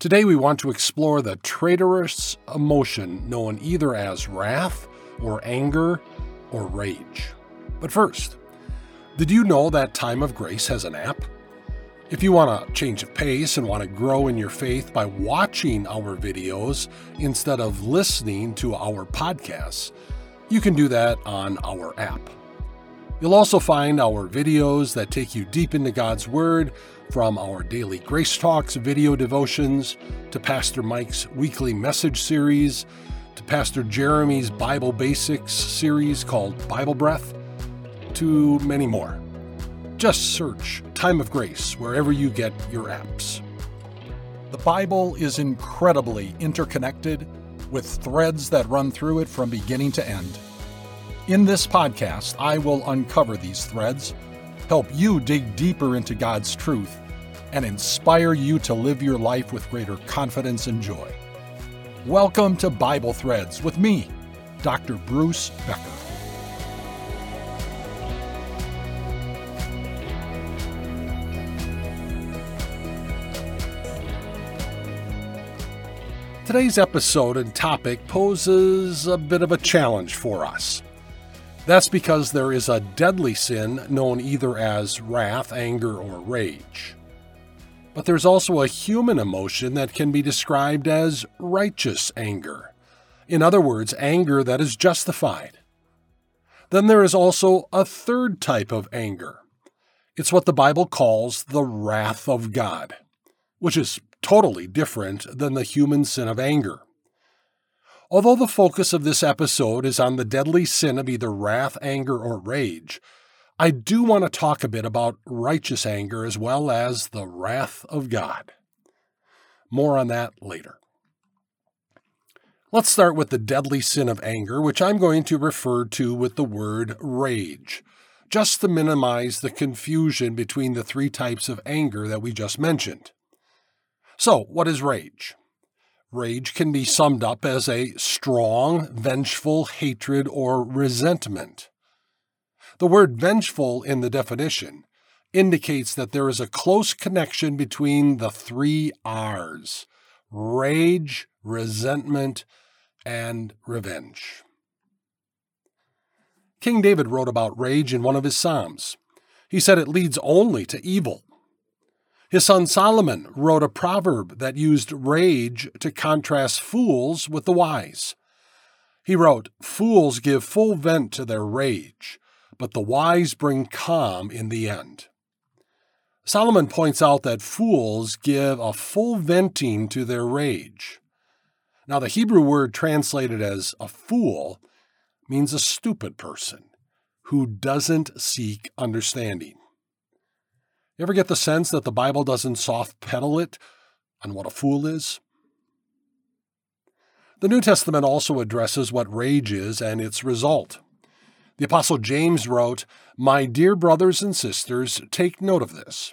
Today we want to explore the traitorous emotion known either as wrath or anger or rage. But first, did you know that Time of Grace has an app? If you want a change of pace and want to grow in your faith by watching our videos instead of listening to our podcasts, you can do that on our app. You'll also find our videos that take you deep into God's Word, from our daily Grace Talks video devotions to Pastor Mike's weekly message series to Pastor Jeremy's Bible Basics series called Bible Breath to many more. Just search Time of Grace wherever you get your apps. The Bible is incredibly interconnected with threads that run through it from beginning to end. In this podcast, I will uncover these threads, help you dig deeper into God's truth, and inspire you to live your life with greater confidence and joy. Welcome to Bible Threads with me, Dr. Bruce Becker. Today's episode and topic poses a bit of a challenge for us. That's because there is a deadly sin known either as wrath, anger, or rage. But there's also a human emotion that can be described as righteous anger. In other words, anger that is justified. Then there is also a third type of anger. It's what the Bible calls the wrath of God, which is totally different than the human sin of anger. Although the focus of this episode is on the deadly sin of either wrath, anger, or rage, I do want to talk a bit about righteous anger as well as the wrath of God. More on that later. Let's start with the deadly sin of anger, which I'm going to refer to with the word rage, just to minimize the confusion between the three types of anger that we just mentioned. So, what is rage? Rage can be summed up as a strong, vengeful hatred or resentment. The word vengeful in the definition indicates that there is a close connection between the three R's rage, resentment, and revenge. King David wrote about rage in one of his Psalms. He said it leads only to evil. His son Solomon wrote a proverb that used rage to contrast fools with the wise. He wrote, Fools give full vent to their rage, but the wise bring calm in the end. Solomon points out that fools give a full venting to their rage. Now, the Hebrew word translated as a fool means a stupid person who doesn't seek understanding. You ever get the sense that the Bible doesn't soft pedal it on what a fool is? The New Testament also addresses what rage is and its result. The Apostle James wrote, My dear brothers and sisters, take note of this.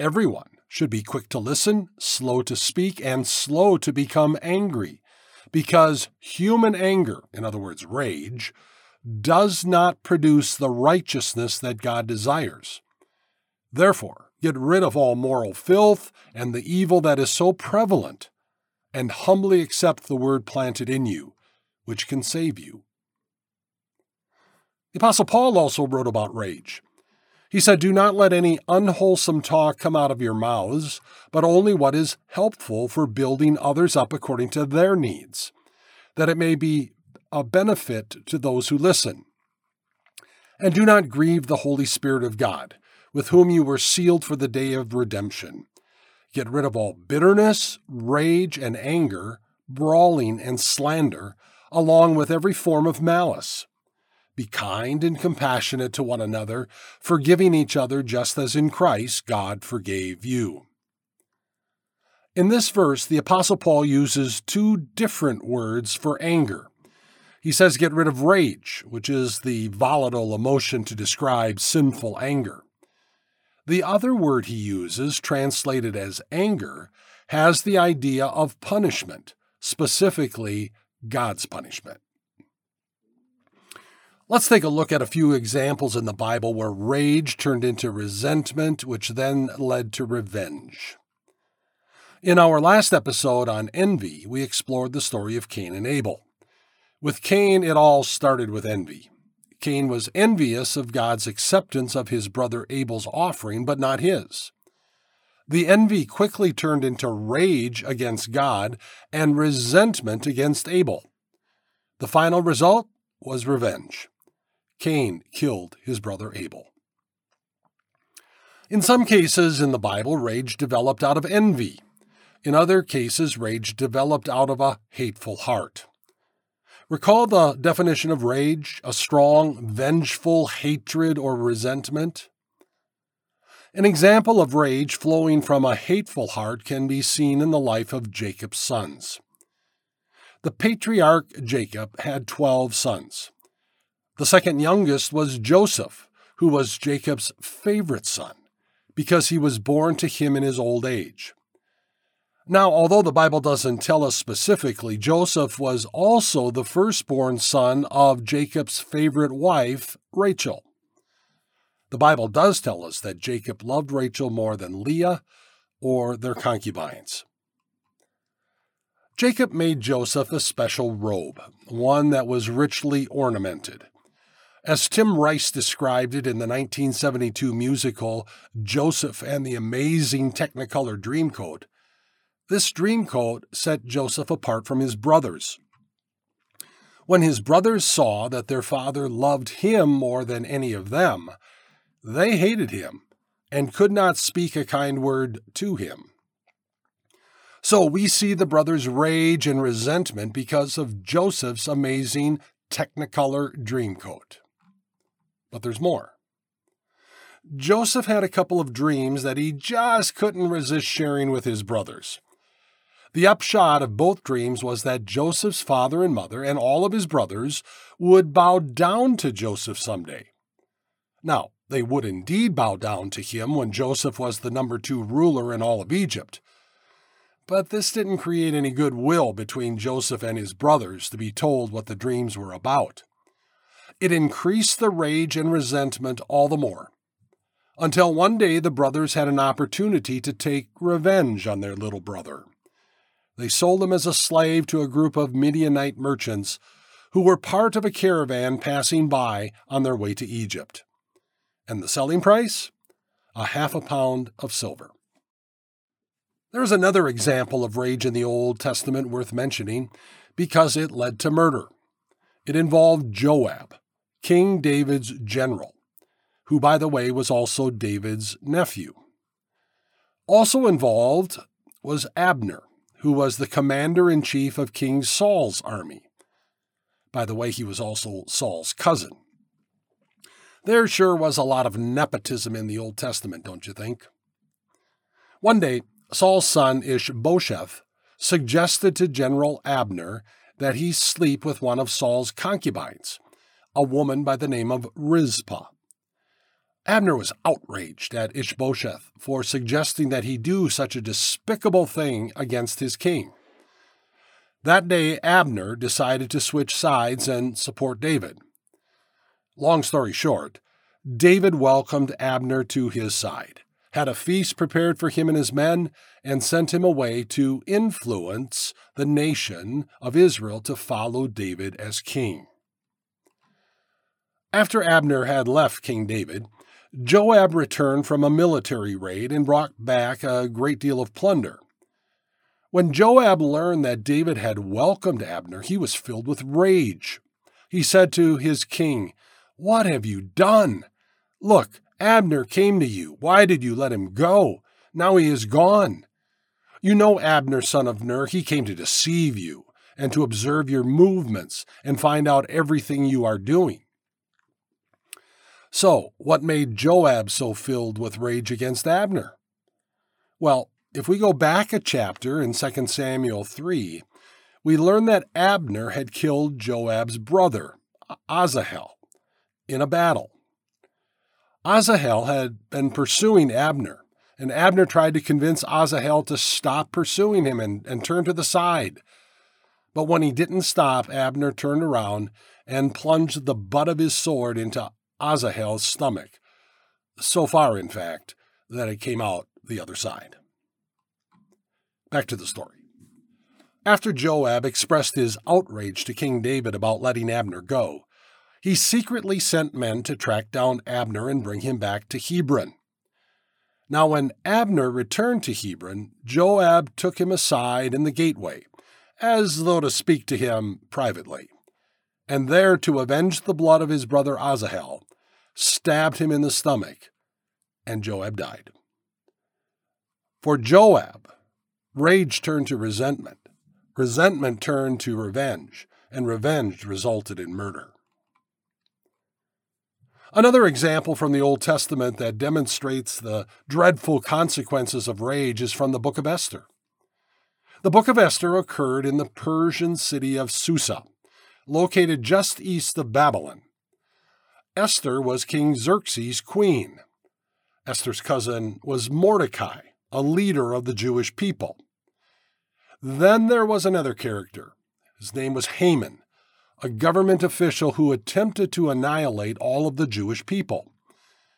Everyone should be quick to listen, slow to speak, and slow to become angry, because human anger, in other words, rage, does not produce the righteousness that God desires. Therefore, get rid of all moral filth and the evil that is so prevalent, and humbly accept the word planted in you, which can save you. The Apostle Paul also wrote about rage. He said, Do not let any unwholesome talk come out of your mouths, but only what is helpful for building others up according to their needs, that it may be a benefit to those who listen. And do not grieve the Holy Spirit of God with whom you were sealed for the day of redemption. Get rid of all bitterness, rage, and anger, brawling and slander, along with every form of malice. Be kind and compassionate to one another, forgiving each other just as in Christ God forgave you. In this verse, the Apostle Paul uses two different words for anger. He says, Get rid of rage, which is the volatile emotion to describe sinful anger. The other word he uses, translated as anger, has the idea of punishment, specifically God's punishment. Let's take a look at a few examples in the Bible where rage turned into resentment, which then led to revenge. In our last episode on envy, we explored the story of Cain and Abel. With Cain, it all started with envy. Cain was envious of God's acceptance of his brother Abel's offering, but not his. The envy quickly turned into rage against God and resentment against Abel. The final result was revenge. Cain killed his brother Abel. In some cases in the Bible, rage developed out of envy. In other cases, rage developed out of a hateful heart. Recall the definition of rage a strong, vengeful hatred or resentment. An example of rage flowing from a hateful heart can be seen in the life of Jacob's sons. The patriarch Jacob had twelve sons. The second youngest was Joseph, who was Jacob's favorite son, because he was born to him in his old age. Now, although the Bible doesn't tell us specifically, Joseph was also the firstborn son of Jacob's favorite wife, Rachel. The Bible does tell us that Jacob loved Rachel more than Leah or their concubines. Jacob made Joseph a special robe, one that was richly ornamented. As Tim Rice described it in the 1972 musical Joseph and the Amazing Technicolor Dreamcoat, this dreamcoat set Joseph apart from his brothers. When his brothers saw that their father loved him more than any of them, they hated him and could not speak a kind word to him. So we see the brothers' rage and resentment because of Joseph's amazing Technicolor Dreamcoat. But there's more. Joseph had a couple of dreams that he just couldn't resist sharing with his brothers. The upshot of both dreams was that Joseph's father and mother and all of his brothers would bow down to Joseph someday. Now, they would indeed bow down to him when Joseph was the number two ruler in all of Egypt. But this didn't create any goodwill between Joseph and his brothers to be told what the dreams were about. It increased the rage and resentment all the more, until one day the brothers had an opportunity to take revenge on their little brother. They sold him as a slave to a group of Midianite merchants who were part of a caravan passing by on their way to Egypt and the selling price? A half a pound of silver. There is another example of rage in the Old Testament worth mentioning because it led to murder. It involved Joab, King David's general, who, by the way, was also David's nephew. Also involved was Abner, who was the commander in chief of King Saul's army. By the way, he was also Saul's cousin. There sure was a lot of nepotism in the Old Testament, don't you think? One day, Saul's son Ishbosheth suggested to General Abner that he sleep with one of Saul's concubines, a woman by the name of Rizpah. Abner was outraged at Ishbosheth for suggesting that he do such a despicable thing against his king. That day, Abner decided to switch sides and support David. Long story short, David welcomed Abner to his side, had a feast prepared for him and his men, and sent him away to influence the nation of Israel to follow David as king. After Abner had left King David, Joab returned from a military raid and brought back a great deal of plunder. When Joab learned that David had welcomed Abner, he was filled with rage. He said to his king, what have you done? Look, Abner came to you. Why did you let him go? Now he is gone. You know Abner, son of Ner, he came to deceive you and to observe your movements and find out everything you are doing. So, what made Joab so filled with rage against Abner? Well, if we go back a chapter in 2 Samuel 3, we learn that Abner had killed Joab's brother, Asahel, in a battle. Asahel had been pursuing Abner, and Abner tried to convince Asahel to stop pursuing him and, and turn to the side. But when he didn't stop, Abner turned around and plunged the butt of his sword into Asahel's stomach. So far, in fact, that it came out the other side. Back to the story. After Joab expressed his outrage to King David about letting Abner go, he secretly sent men to track down Abner and bring him back to Hebron. Now, when Abner returned to Hebron, Joab took him aside in the gateway, as though to speak to him privately, and there to avenge the blood of his brother Asahel, stabbed him in the stomach, and Joab died. For Joab, rage turned to resentment, resentment turned to revenge, and revenge resulted in murder. Another example from the Old Testament that demonstrates the dreadful consequences of rage is from the book of Esther. The book of Esther occurred in the Persian city of Susa, located just east of Babylon. Esther was King Xerxes' queen. Esther's cousin was Mordecai, a leader of the Jewish people. Then there was another character. His name was Haman, a government official who attempted to annihilate all of the Jewish people.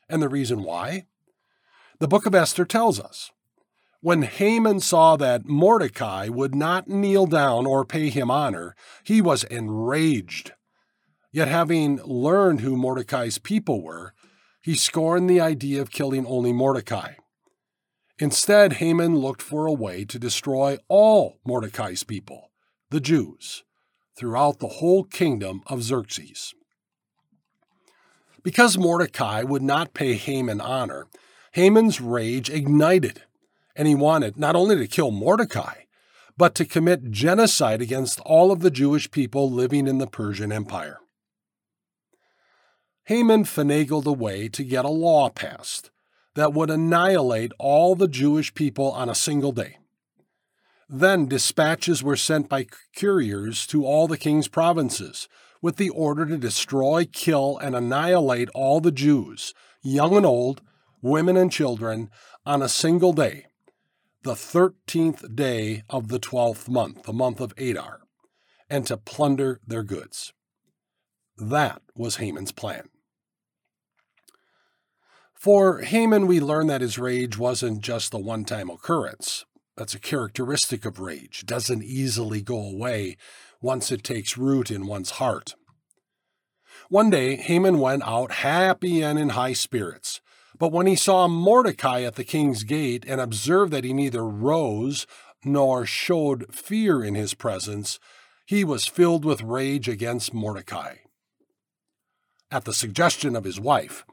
And the reason why? The book of Esther tells us. When Haman saw that Mordecai would not kneel down or pay him honor, he was enraged. Yet, having learned who Mordecai's people were, he scorned the idea of killing only Mordecai. Instead, Haman looked for a way to destroy all Mordecai's people, the Jews throughout the whole kingdom of Xerxes. Because Mordecai would not pay Haman honor, Haman's rage ignited, and he wanted not only to kill Mordecai, but to commit genocide against all of the Jewish people living in the Persian Empire. Haman finagled a way to get a law passed that would annihilate all the Jewish people on a single day. Then dispatches were sent by couriers to all the king's provinces, with the order to destroy, kill, and annihilate all the Jews, young and old, women and children, on a single day, the thirteenth day of the twelfth month, the month of Adar, and to plunder their goods. That was Haman's plan. For Haman, we learn that his rage wasn't just a one time occurrence. That's a characteristic of rage. It doesn't easily go away once it takes root in one's heart. One day, Haman went out happy and in high spirits. But when he saw Mordecai at the king's gate and observed that he neither rose nor showed fear in his presence, he was filled with rage against Mordecai. At the suggestion of his wife,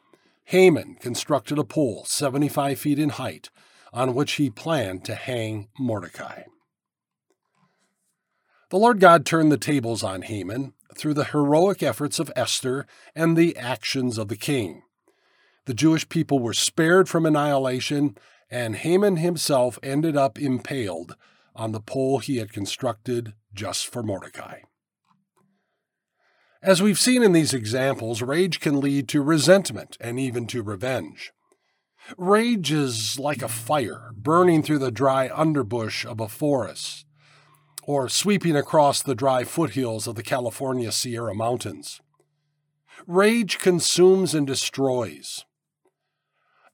Haman constructed a pole 75 feet in height on which he planned to hang Mordecai. The Lord God turned the tables on Haman through the heroic efforts of Esther and the actions of the king. The Jewish people were spared from annihilation, and Haman himself ended up impaled on the pole he had constructed just for Mordecai. As we've seen in these examples, rage can lead to resentment and even to revenge. Rage is like a fire burning through the dry underbush of a forest, or sweeping across the dry foothills of the California Sierra Mountains. Rage consumes and destroys.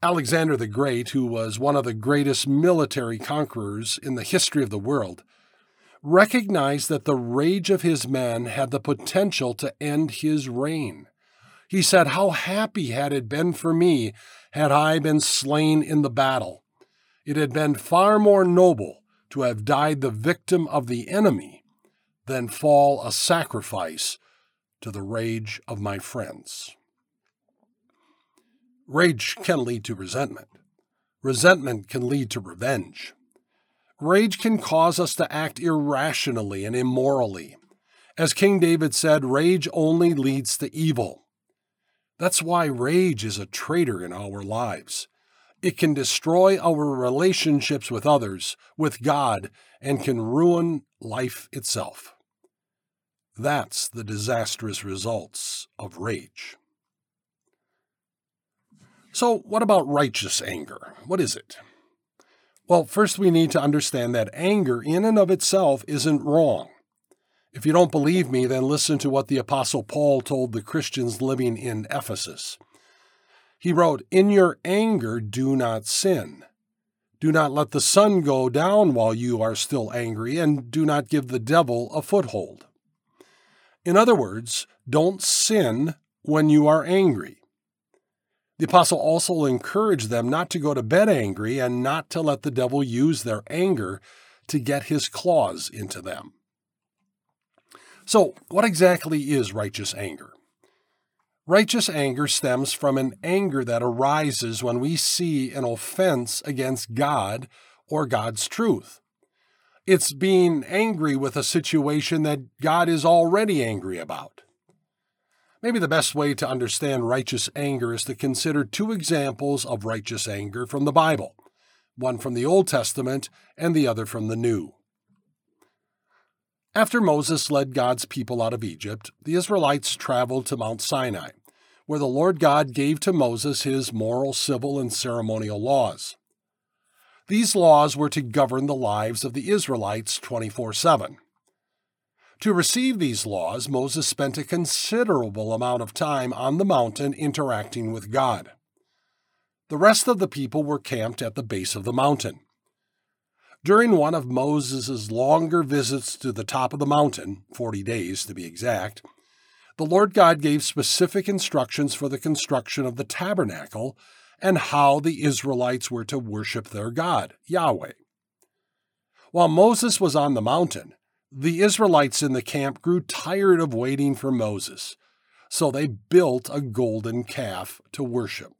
Alexander the Great, who was one of the greatest military conquerors in the history of the world, recognized that the rage of his men had the potential to end his reign. He said, How happy had it been for me had I been slain in the battle. It had been far more noble to have died the victim of the enemy than fall a sacrifice to the rage of my friends. Rage can lead to resentment. Resentment can lead to revenge. Rage can cause us to act irrationally and immorally. As King David said, rage only leads to evil. That's why rage is a traitor in our lives. It can destroy our relationships with others, with God, and can ruin life itself. That's the disastrous results of rage. So, what about righteous anger? What is it? Well, first we need to understand that anger in and of itself isn't wrong. If you don't believe me, then listen to what the Apostle Paul told the Christians living in Ephesus. He wrote, In your anger, do not sin. Do not let the sun go down while you are still angry, and do not give the devil a foothold. In other words, don't sin when you are angry. The apostle also encouraged them not to go to bed angry and not to let the devil use their anger to get his claws into them. So, what exactly is righteous anger? Righteous anger stems from an anger that arises when we see an offense against God or God's truth. It's being angry with a situation that God is already angry about. Maybe the best way to understand righteous anger is to consider two examples of righteous anger from the Bible one from the Old Testament and the other from the New. After Moses led God's people out of Egypt, the Israelites traveled to Mount Sinai, where the Lord God gave to Moses his moral, civil, and ceremonial laws. These laws were to govern the lives of the Israelites 24 7. To receive these laws, Moses spent a considerable amount of time on the mountain interacting with God. The rest of the people were camped at the base of the mountain. During one of Moses' longer visits to the top of the mountain, 40 days to be exact, the Lord God gave specific instructions for the construction of the tabernacle and how the Israelites were to worship their God, Yahweh. While Moses was on the mountain, the Israelites in the camp grew tired of waiting for Moses, so they built a golden calf to worship.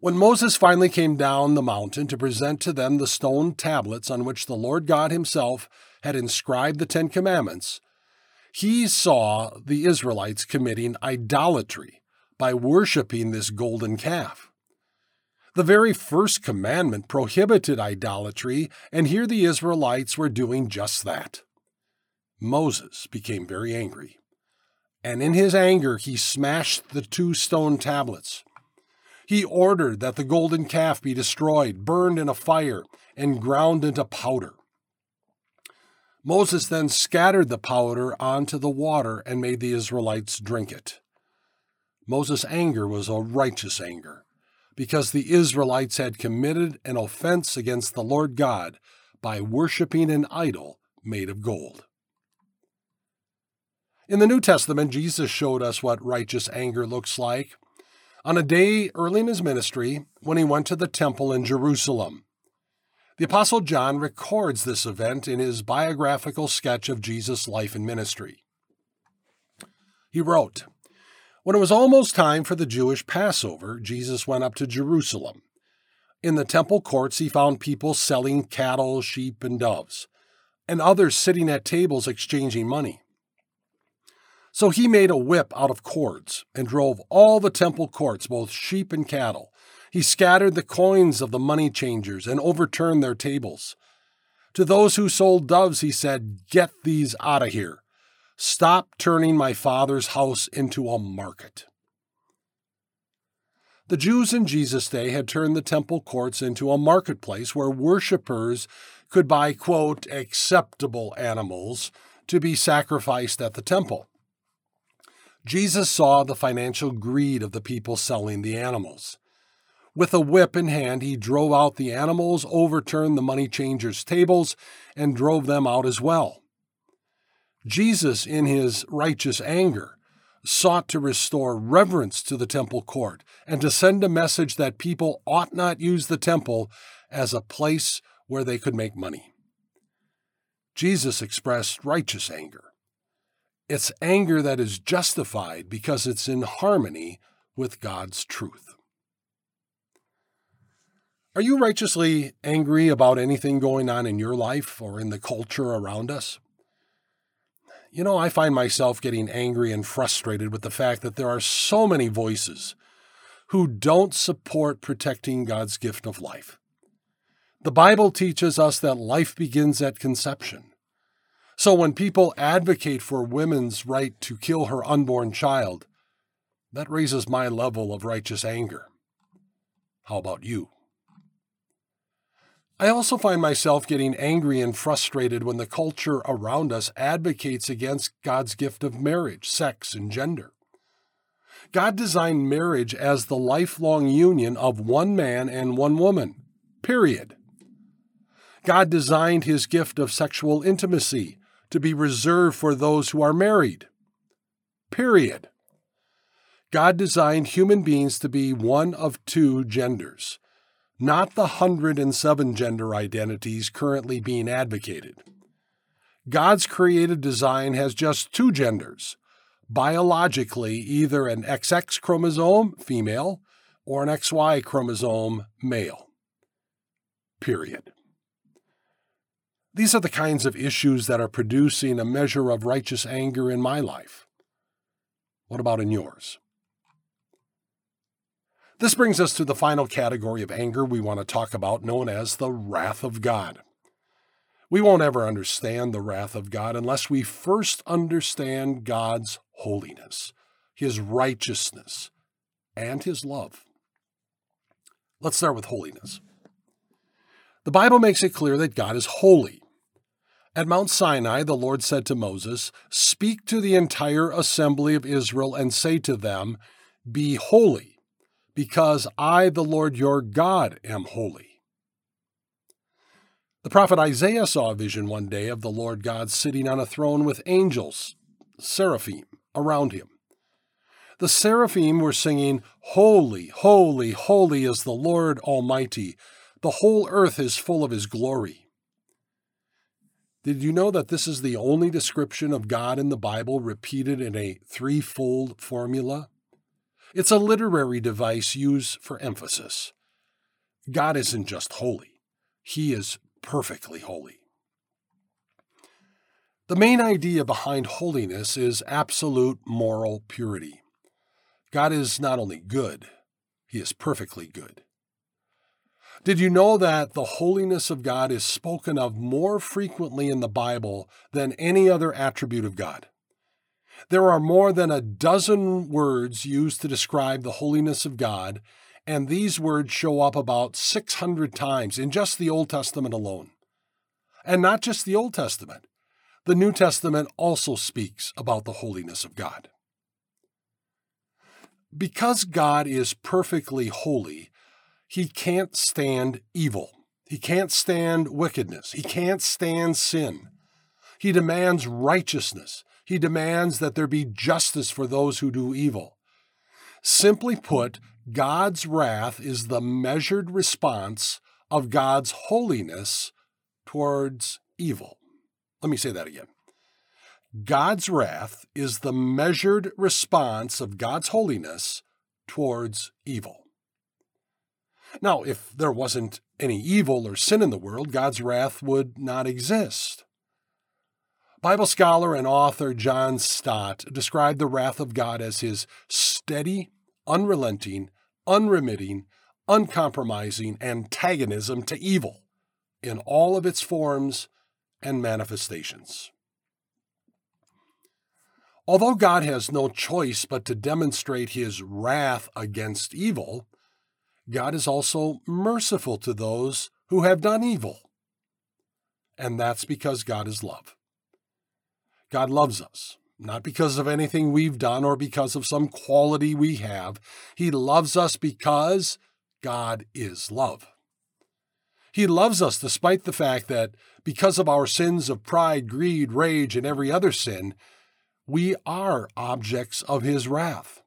When Moses finally came down the mountain to present to them the stone tablets on which the Lord God Himself had inscribed the Ten Commandments, he saw the Israelites committing idolatry by worshiping this golden calf. The very first commandment prohibited idolatry, and here the Israelites were doing just that. Moses became very angry, and in his anger he smashed the two stone tablets. He ordered that the golden calf be destroyed, burned in a fire, and ground into powder. Moses then scattered the powder onto the water and made the Israelites drink it. Moses' anger was a righteous anger, because the Israelites had committed an offense against the Lord God by worshiping an idol made of gold. In the New Testament, Jesus showed us what righteous anger looks like on a day early in his ministry when he went to the temple in Jerusalem. The Apostle John records this event in his biographical sketch of Jesus' life and ministry. He wrote, When it was almost time for the Jewish Passover, Jesus went up to Jerusalem. In the temple courts, he found people selling cattle, sheep, and doves, and others sitting at tables exchanging money. So he made a whip out of cords and drove all the temple courts, both sheep and cattle. He scattered the coins of the money changers and overturned their tables. To those who sold doves, he said, Get these out of here. Stop turning my father's house into a market. The Jews in Jesus' day had turned the temple courts into a marketplace where worshippers could buy, quote, acceptable animals to be sacrificed at the temple. Jesus saw the financial greed of the people selling the animals. With a whip in hand, he drove out the animals, overturned the money changers' tables, and drove them out as well. Jesus, in his righteous anger, sought to restore reverence to the temple court and to send a message that people ought not use the temple as a place where they could make money. Jesus expressed righteous anger. It's anger that is justified because it's in harmony with God's truth. Are you righteously angry about anything going on in your life or in the culture around us? You know, I find myself getting angry and frustrated with the fact that there are so many voices who don't support protecting God's gift of life. The Bible teaches us that life begins at conception. So when people advocate for women's right to kill her unborn child, that raises my level of righteous anger. How about you? I also find myself getting angry and frustrated when the culture around us advocates against God's gift of marriage, sex, and gender. God designed marriage as the lifelong union of one man and one woman, Period. God designed his gift of sexual intimacy to be reserved for those who are married. Period. God designed human beings to be one of two genders, not the 107 gender identities currently being advocated. God's created design has just two genders biologically, either an XX chromosome, female, or an XY chromosome, male. Period. These are the kinds of issues that are producing a measure of righteous anger in my life. What about in yours? This brings us to the final category of anger we want to talk about, known as the wrath of God. We won't ever understand the wrath of God unless we first understand God's holiness, His righteousness, and His love. Let's start with holiness. The Bible makes it clear that God is holy. At Mount Sinai, the Lord said to Moses, Speak to the entire assembly of Israel and say to them, Be holy because I, the Lord your God, am holy. The prophet Isaiah saw a vision one day of the Lord God sitting on a throne with angels, seraphim, around him. The seraphim were singing, Holy, holy, holy is the Lord Almighty. The whole earth is full of his glory. Did you know that this is the only description of God in the Bible repeated in a threefold formula? It's a literary device used for emphasis. God isn't just holy, He is perfectly holy. The main idea behind holiness is absolute moral purity. God is not only good, He is perfectly good. Did you know that the holiness of God is spoken of more frequently in the Bible than any other attribute of God? There are more than a dozen words used to describe the holiness of God, and these words show up about 600 times in just the Old Testament alone. And not just the Old Testament, the New Testament also speaks about the holiness of God. Because God is perfectly holy, he can't stand evil. He can't stand wickedness. He can't stand sin. He demands righteousness. He demands that there be justice for those who do evil. Simply put, God's wrath is the measured response of God's holiness towards evil. Let me say that again. God's wrath is the measured response of God's holiness towards evil. Now, if there wasn't any evil or sin in the world, God's wrath would not exist. Bible scholar and author John Stott described the wrath of God as his steady, unrelenting, unremitting, uncompromising antagonism to evil in all of its forms and manifestations. Although God has no choice but to demonstrate his wrath against evil, God is also merciful to those who have done evil. And that's because God is love. God loves us, not because of anything we've done or because of some quality we have. He loves us because God is love. He loves us despite the fact that because of our sins of pride, greed, rage, and every other sin, we are objects of His wrath.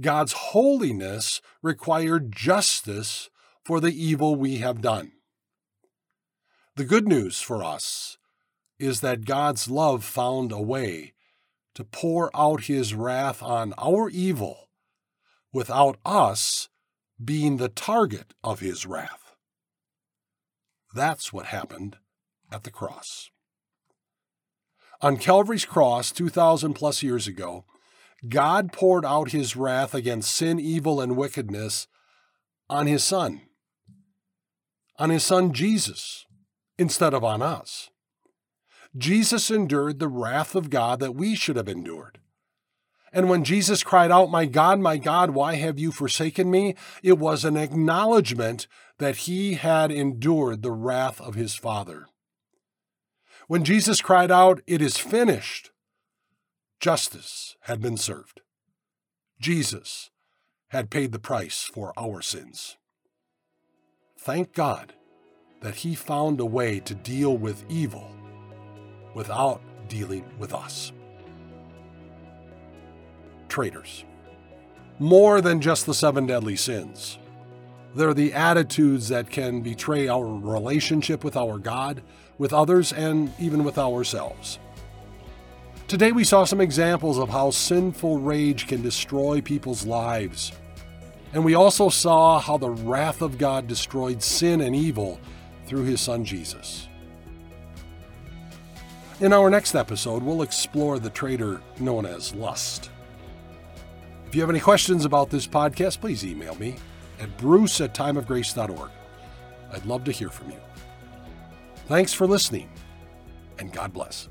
God's holiness required justice for the evil we have done. The good news for us is that God's love found a way to pour out his wrath on our evil without us being the target of his wrath. That's what happened at the cross. On Calvary's cross, 2,000 plus years ago, God poured out his wrath against sin, evil, and wickedness on his Son, on his Son Jesus, instead of on us. Jesus endured the wrath of God that we should have endured. And when Jesus cried out, My God, my God, why have you forsaken me? It was an acknowledgement that he had endured the wrath of his Father. When Jesus cried out, It is finished, justice had been served. Jesus had paid the price for our sins. thank God that He found a way to deal with evil without dealing with us. Traitors. More than just the seven deadly sins. They're the attitudes that can betray our relationship with our God, with others, and even with ourselves. Today, we saw some examples of how sinful rage can destroy people's lives. And we also saw how the wrath of God destroyed sin and evil through his son Jesus. In our next episode, we'll explore the traitor known as lust. If you have any questions about this podcast, please email me at bruce at timeofgrace.org. I'd love to hear from you. Thanks for listening, and God bless.